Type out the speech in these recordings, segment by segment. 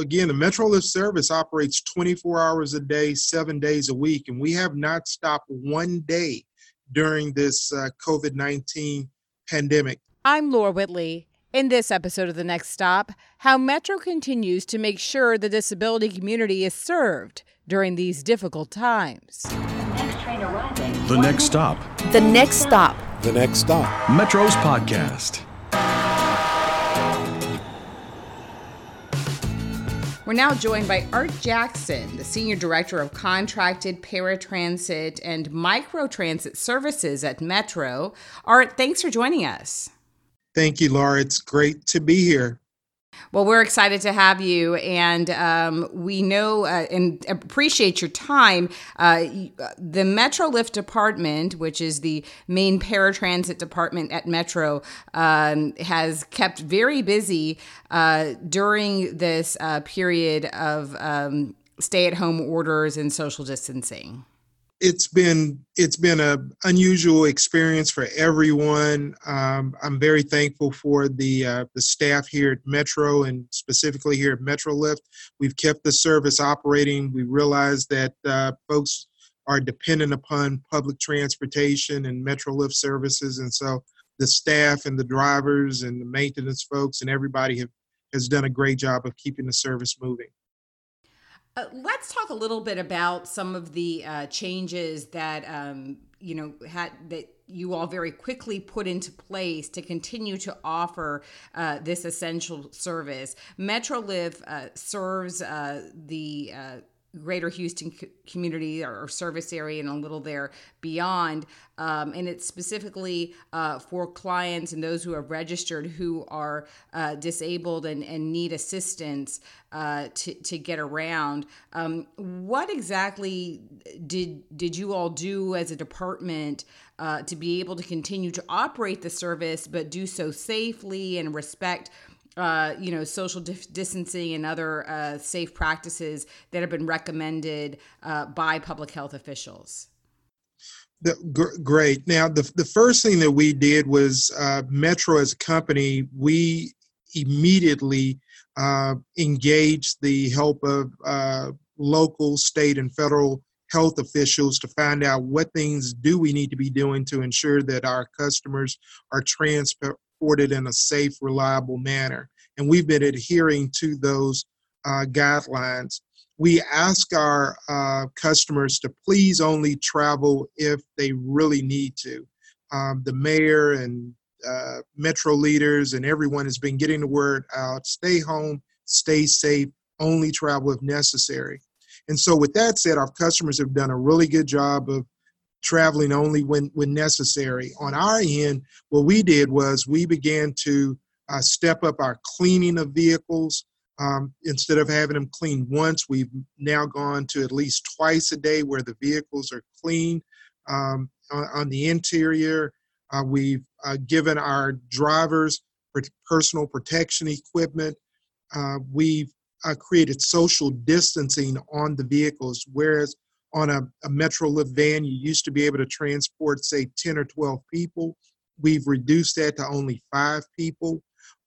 again, the Metrolift service operates 24 hours a day, seven days a week, and we have not stopped one day during this uh, COVID 19 pandemic. I'm Laura Whitley. In this episode of The Next Stop, how Metro continues to make sure the disability community is served during these difficult times. The Next Stop. The Next Stop. The Next Stop. Metro's podcast. We're now joined by Art Jackson, the Senior Director of Contracted Paratransit and Microtransit Services at Metro. Art, thanks for joining us. Thank you, Laura. It's great to be here. Well, we're excited to have you, and um, we know uh, and appreciate your time. Uh, the Metrolift department, which is the main paratransit department at Metro, um, has kept very busy uh, during this uh, period of um, stay-at-home orders and social distancing it's been it's been a unusual experience for everyone. Um, I'm very thankful for the uh, the staff here at Metro and specifically here at Metrolift. We've kept the service operating. We realize that uh, folks are dependent upon public transportation and Metrolift services, and so the staff and the drivers and the maintenance folks and everybody have has done a great job of keeping the service moving. Uh, let's talk a little bit about some of the uh, changes that um, you know had that you all very quickly put into place to continue to offer uh, this essential service. MetroLift uh, serves uh, the uh, greater Houston community or service area and a little there beyond. Um, and it's specifically uh, for clients and those who are registered who are uh, disabled and, and need assistance uh, to, to get around. Um, what exactly did, did you all do as a department uh, to be able to continue to operate the service, but do so safely and respect? Uh, you know, social dif- distancing and other uh, safe practices that have been recommended uh, by public health officials? The, gr- great. Now, the, the first thing that we did was uh, Metro as a company, we immediately uh, engaged the help of uh, local, state, and federal health officials to find out what things do we need to be doing to ensure that our customers are transport in a safe, reliable manner. And we've been adhering to those uh, guidelines. We ask our uh, customers to please only travel if they really need to. Um, the mayor and uh, metro leaders and everyone has been getting the word out stay home, stay safe, only travel if necessary. And so, with that said, our customers have done a really good job of traveling only when, when necessary. On our end, what we did was we began to uh, step up our cleaning of vehicles. Um, instead of having them cleaned once, we've now gone to at least twice a day where the vehicles are cleaned. Um, on, on, the interior, uh, we've uh, given our drivers personal protection equipment. Uh, we've uh, created social distancing on the vehicles, whereas on a, a Metrolift van, you used to be able to transport, say, 10 or 12 people. We've reduced that to only five people.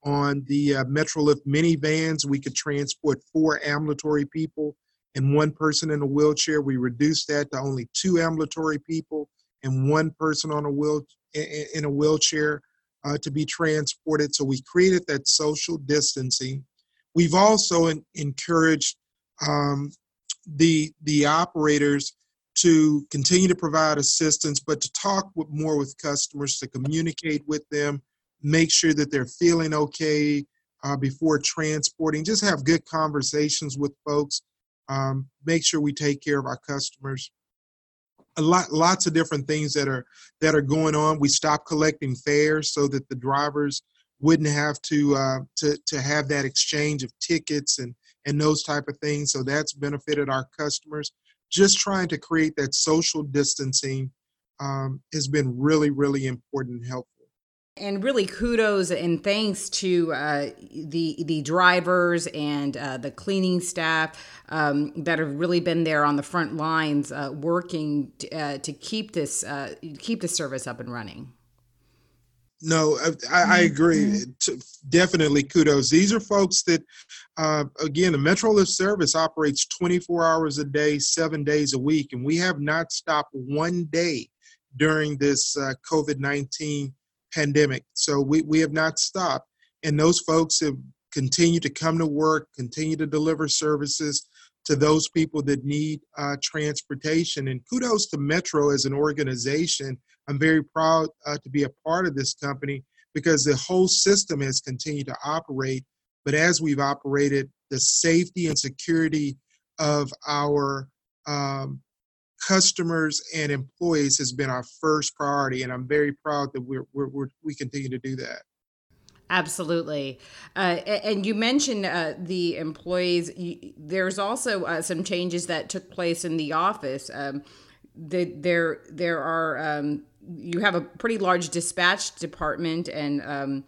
On the uh, Metrolift minivans, we could transport four ambulatory people and one person in a wheelchair. We reduced that to only two ambulatory people and one person on a wheel in a wheelchair uh, to be transported. So we created that social distancing. We've also in, encouraged um, the the operators to continue to provide assistance, but to talk with, more with customers, to communicate with them, make sure that they're feeling okay uh, before transporting. Just have good conversations with folks. Um, make sure we take care of our customers. A lot, lots of different things that are that are going on. We stopped collecting fares so that the drivers wouldn't have to uh, to to have that exchange of tickets and and those type of things. So that's benefited our customers. Just trying to create that social distancing um, has been really, really important and helpful. And really, kudos and thanks to uh, the the drivers and uh, the cleaning staff um, that have really been there on the front lines, uh, working t- uh, to keep this uh, keep the service up and running. No, I, I agree. Mm-hmm. Definitely kudos. These are folks that, uh, again, the Metrolift service operates 24 hours a day, seven days a week, and we have not stopped one day during this uh, COVID 19 pandemic. So we, we have not stopped. And those folks have continued to come to work, continue to deliver services to those people that need uh, transportation. And kudos to Metro as an organization. I'm very proud uh, to be a part of this company because the whole system has continued to operate. But as we've operated, the safety and security of our um, customers and employees has been our first priority, and I'm very proud that we're, we're, we're we continue to do that. Absolutely. Uh, and you mentioned uh, the employees. There's also uh, some changes that took place in the office. Um, the, there, there are. Um, you have a pretty large dispatch department, and um,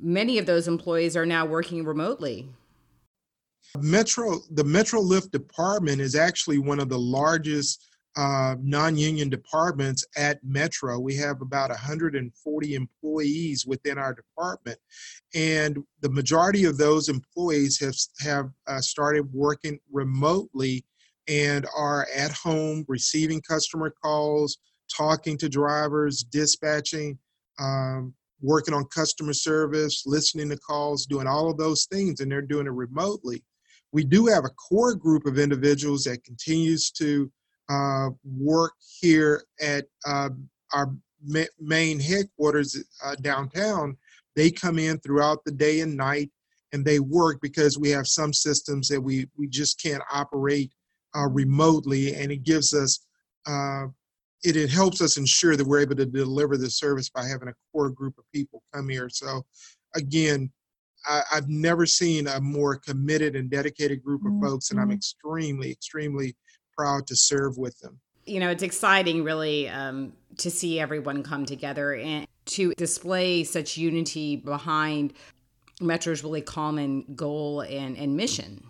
many of those employees are now working remotely. Metro, the Metrolift department is actually one of the largest uh, non-union departments at Metro. We have about 140 employees within our department, and the majority of those employees have have uh, started working remotely and are at home receiving customer calls, talking to drivers, dispatching. Um, working on customer service, listening to calls, doing all of those things, and they're doing it remotely. We do have a core group of individuals that continues to uh, work here at uh, our ma- main headquarters uh, downtown, they come in throughout the day and night and they work because we have some systems that we, we just can't operate uh, remotely and it gives us uh, it, it helps us ensure that we're able to deliver the service by having a core group of people come here so again I, have never seen a more committed and dedicated group of mm-hmm. folks and i'm extremely extremely proud to serve with them. You know, it's exciting really um, to see everyone come together and to display such unity behind Metro's really common goal and, and mission.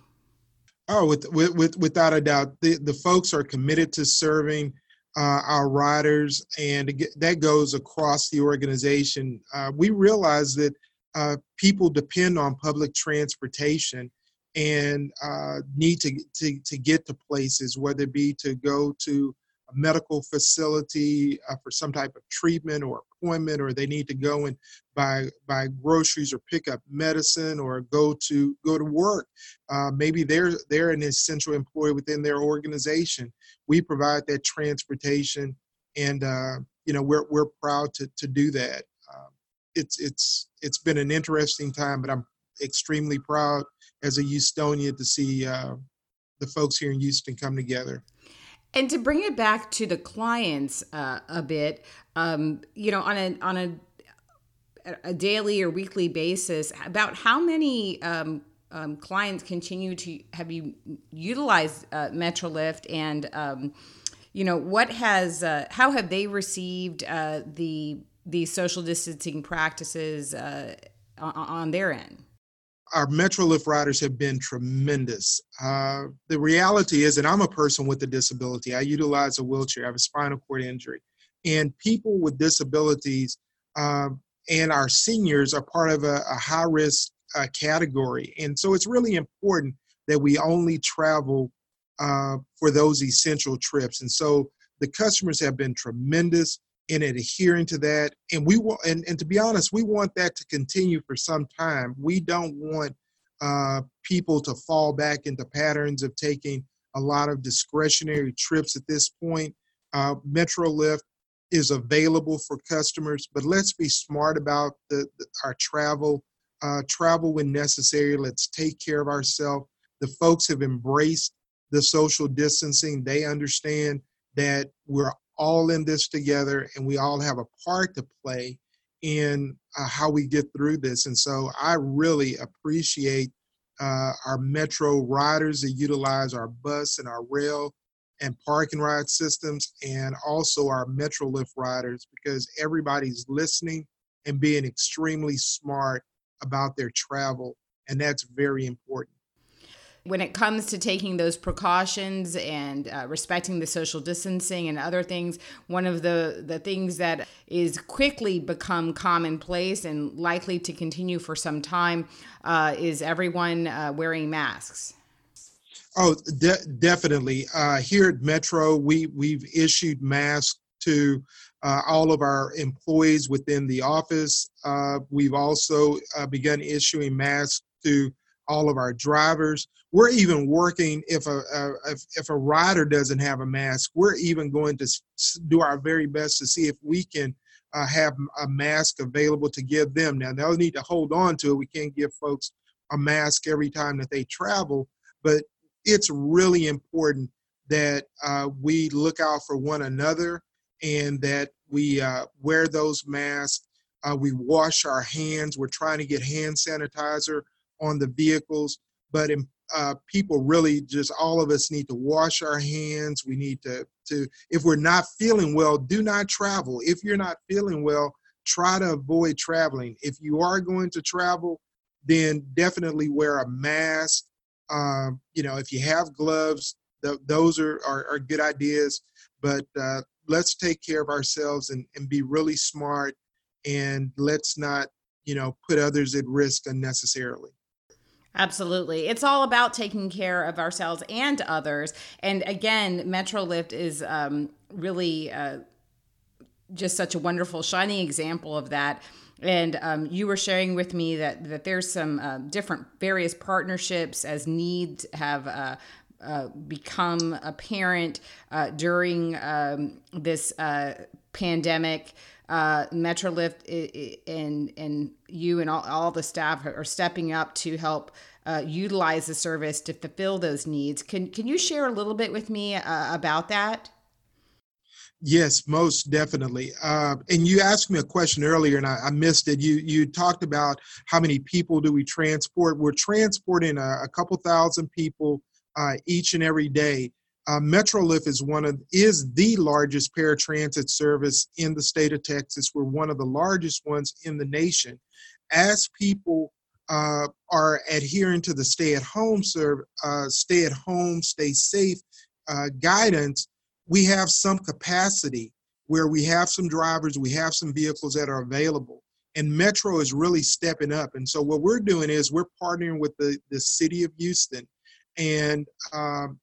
Oh, with, with, without a doubt, the, the folks are committed to serving uh, our riders, and that goes across the organization. Uh, we realize that uh, people depend on public transportation, and uh, need to, to, to get to places, whether it be to go to a medical facility uh, for some type of treatment or appointment, or they need to go and buy buy groceries or pick up medicine, or go to go to work. Uh, maybe they're they're an essential employee within their organization. We provide that transportation, and uh, you know we're we're proud to to do that. Um, it's it's it's been an interesting time, but I'm extremely proud as a Houstonian to see uh, the folks here in Houston come together. And to bring it back to the clients uh, a bit, um, you know, on a on a a daily or weekly basis, about how many um, um, clients continue to have you utilized uh, MetroLift, and um, you know, what has uh, how have they received uh, the the social distancing practices uh, on, on their end? Our Metro Metrolift riders have been tremendous. Uh, the reality is, and I'm a person with a disability, I utilize a wheelchair, I have a spinal cord injury. And people with disabilities uh, and our seniors are part of a, a high risk uh, category. And so it's really important that we only travel uh, for those essential trips. And so the customers have been tremendous in adhering to that. And we want, and, and to be honest, we want that to continue for some time. We don't want uh, people to fall back into patterns of taking a lot of discretionary trips at this point. Uh, MetroLift is available for customers, but let's be smart about the, the our travel. Uh, travel when necessary. Let's take care of ourselves. The folks have embraced the social distancing. They understand that we're all in this together and we all have a part to play in uh, how we get through this. And so I really appreciate uh, our metro riders that utilize our bus and our rail and parking ride systems, and also our metro lift riders because everybody's listening and being extremely smart about their travel, and that's very important when it comes to taking those precautions and uh, respecting the social distancing and other things, one of the, the things that is quickly become commonplace and likely to continue for some time uh, is everyone uh, wearing masks. Oh, de- definitely. Uh, here at Metro, we we've issued masks to uh, all of our employees within the office. Uh, we've also uh, begun issuing masks to all of our drivers. We're even working if a, a if, if a rider doesn't have a mask, we're even going to do our very best to see if we can uh, have a mask available to give them. Now they'll need to hold on to it. We can't give folks a mask every time that they travel, but it's really important that uh, we look out for one another and that we uh, wear those masks. Uh, we wash our hands. We're trying to get hand sanitizer on the vehicles, but in, uh, people really just all of us need to wash our hands. We need to to if we're not feeling well, do not travel. If you're not feeling well, try to avoid traveling. If you are going to travel, then definitely wear a mask. Um, you know, if you have gloves, th- those are, are, are good ideas. But uh, let's take care of ourselves and, and be really smart and let's not you know put others at risk unnecessarily Absolutely. It's all about taking care of ourselves and others. And again, Metrolift is um, really uh, just such a wonderful, shining example of that. And um, you were sharing with me that, that there's some uh, different various partnerships as needs have uh, uh, become apparent uh, during um, this uh, pandemic. Uh, Metrolift and and you and all, all the staff are stepping up to help uh, utilize the service to fulfill those needs. Can can you share a little bit with me uh, about that? Yes, most definitely. Uh, and you asked me a question earlier, and I, I, missed it. You you talked about how many people do we transport? We're transporting a, a couple thousand people uh, each and every day. Uh, Metrolift is one of is the largest paratransit service in the state of Texas. We're one of the largest ones in the nation. As people uh, are adhering to the stay at home serve, uh, stay at home, stay safe uh, guidance, we have some capacity where we have some drivers, we have some vehicles that are available. And Metro is really stepping up. And so what we're doing is we're partnering with the, the city of Houston and um,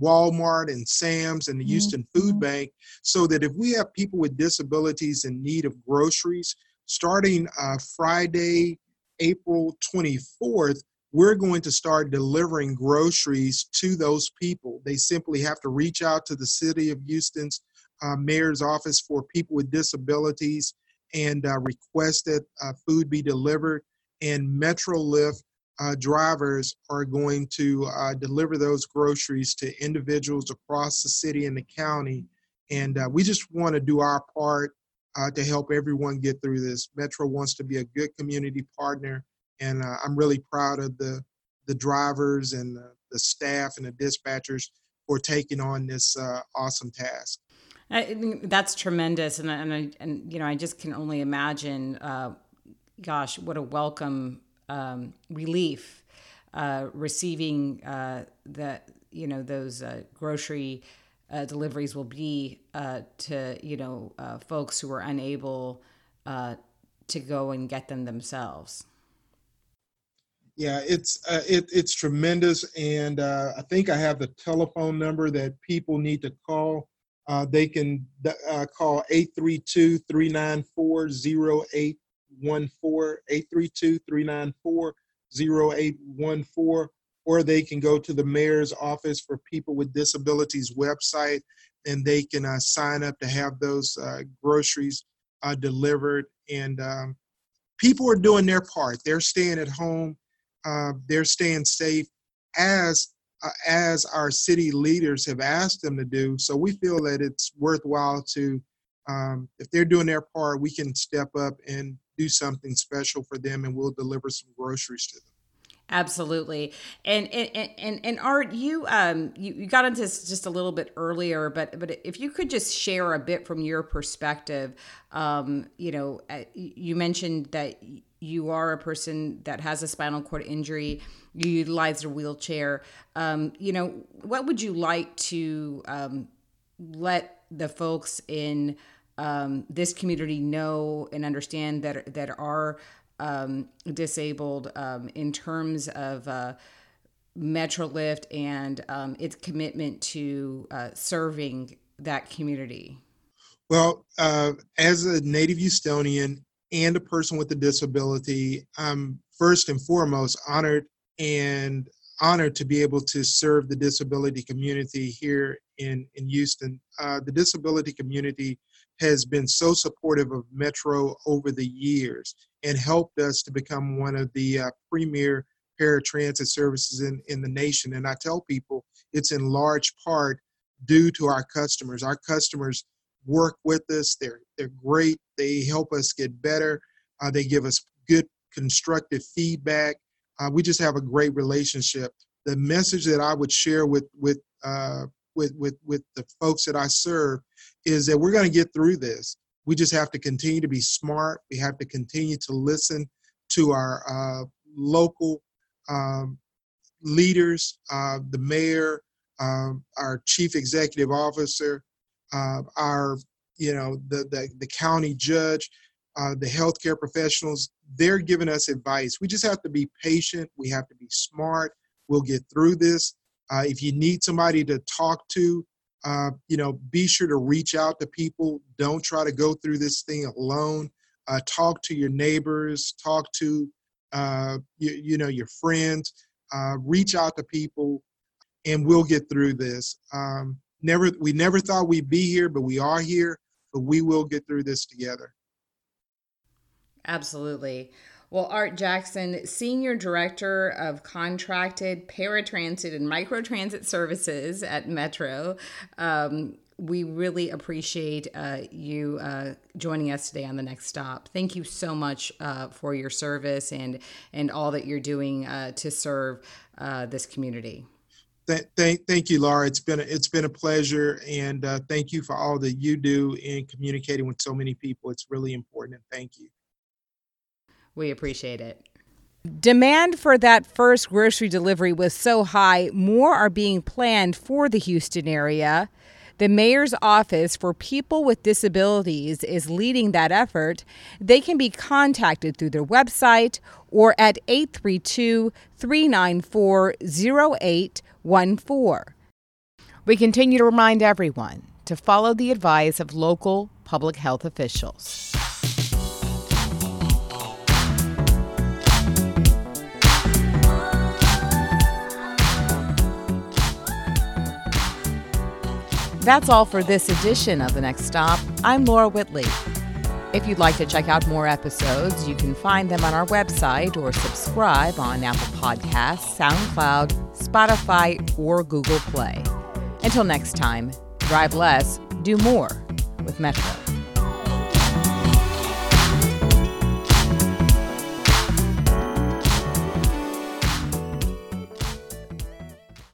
Walmart and Sam's and the mm-hmm. Houston mm-hmm. Food Bank so that if we have people with disabilities in need of groceries, starting uh, Friday, April 24th, we're going to start delivering groceries to those people. They simply have to reach out to the City of Houston's uh, mayor's office for people with disabilities and uh, request that uh, food be delivered. And Metrolift uh, drivers are going to uh, deliver those groceries to individuals across the city and the county. And uh, we just want to do our part uh, to help everyone get through this. Metro wants to be a good community partner, and uh, I'm really proud of the the drivers and the, the, staff and the dispatchers for taking on this uh, awesome task. I that's tremendous, and and I, and you know I just can only imagine. gosh, what a welcome um, relief uh, receiving uh, the you know those uh, grocery uh, deliveries will be uh, to you know uh, folks who are unable to go and get them themselves. Yeah, it's it, it's tremendous, and I think I have the telephone number that people need to call. they can call 832 394 814 832 394 0814 or they can go to the mayor's office for people with disabilities website and they can uh, sign up to have those uh, groceries uh, delivered. And um, people are doing their part. They're staying at home uh, they're staying safe as uh, as our city leaders have asked them to do. So we feel that it's worthwhile to um, if they're doing their part we can step up and do something special for them and we'll deliver some groceries to them. Absolutely. And and and, and art you um you, you got into this just a little bit earlier but but if you could just share a bit from your perspective um you know uh, you mentioned that you are a person that has a spinal cord injury, you utilize a wheelchair. Um, you know, what would you like to um, let the folks in um, this community know and understand that that are um, disabled um, in terms of uh, Metrolift and um, its commitment to uh, serving that community? Well, uh, as a native Houstonian and a person with a disability, I'm first and foremost honored and honored to be able to serve the disability community here in, in Houston. Uh, the disability community has been so supportive of Metro over the years and helped us to become one of the uh, premier paratransit services in, in the nation. And I tell people it's in large part due to our customers. Our customers work with us, they're, they're great, they help us get better, uh, they give us good constructive feedback. Uh, we just have a great relationship. The message that I would share with with uh, with with with the folks that I serve is that we're going to get through this. We just have to continue to be smart. We have to continue to listen to our uh, local um, leaders, uh, the mayor, um, our chief executive officer, uh, our you know the the, the county judge, uh, the healthcare professionals. They're giving us advice. We just have to be patient. We have to be smart. We'll get through this. Uh, if you need somebody to talk to, uh, you know, be sure to reach out to people. Don't try to go through this thing alone. Uh, talk to your neighbors. Talk to uh, you, you, know your friends. Uh, reach out to people, and we'll get through this. Um, never, we never thought we'd be here, but we are here. But we will get through this together. Absolutely. Well, Art Jackson, Senior Director of Contracted Paratransit and Microtransit Services at Metro, um, we really appreciate uh, you uh, joining us today on the next stop. Thank you so much uh, for your service and and all that you're doing uh, to serve uh, this community. Th- thank, thank you, Laura. It's been a, it's been a pleasure, and uh, thank you for all that you do in communicating with so many people. It's really important, and thank you. We appreciate it. Demand for that first grocery delivery was so high, more are being planned for the Houston area. The mayor's office for people with disabilities is leading that effort. They can be contacted through their website or at 832 394 0814. We continue to remind everyone to follow the advice of local public health officials. That's all for this edition of The Next Stop. I'm Laura Whitley. If you'd like to check out more episodes, you can find them on our website or subscribe on Apple Podcasts, SoundCloud, Spotify, or Google Play. Until next time, drive less, do more with Metro.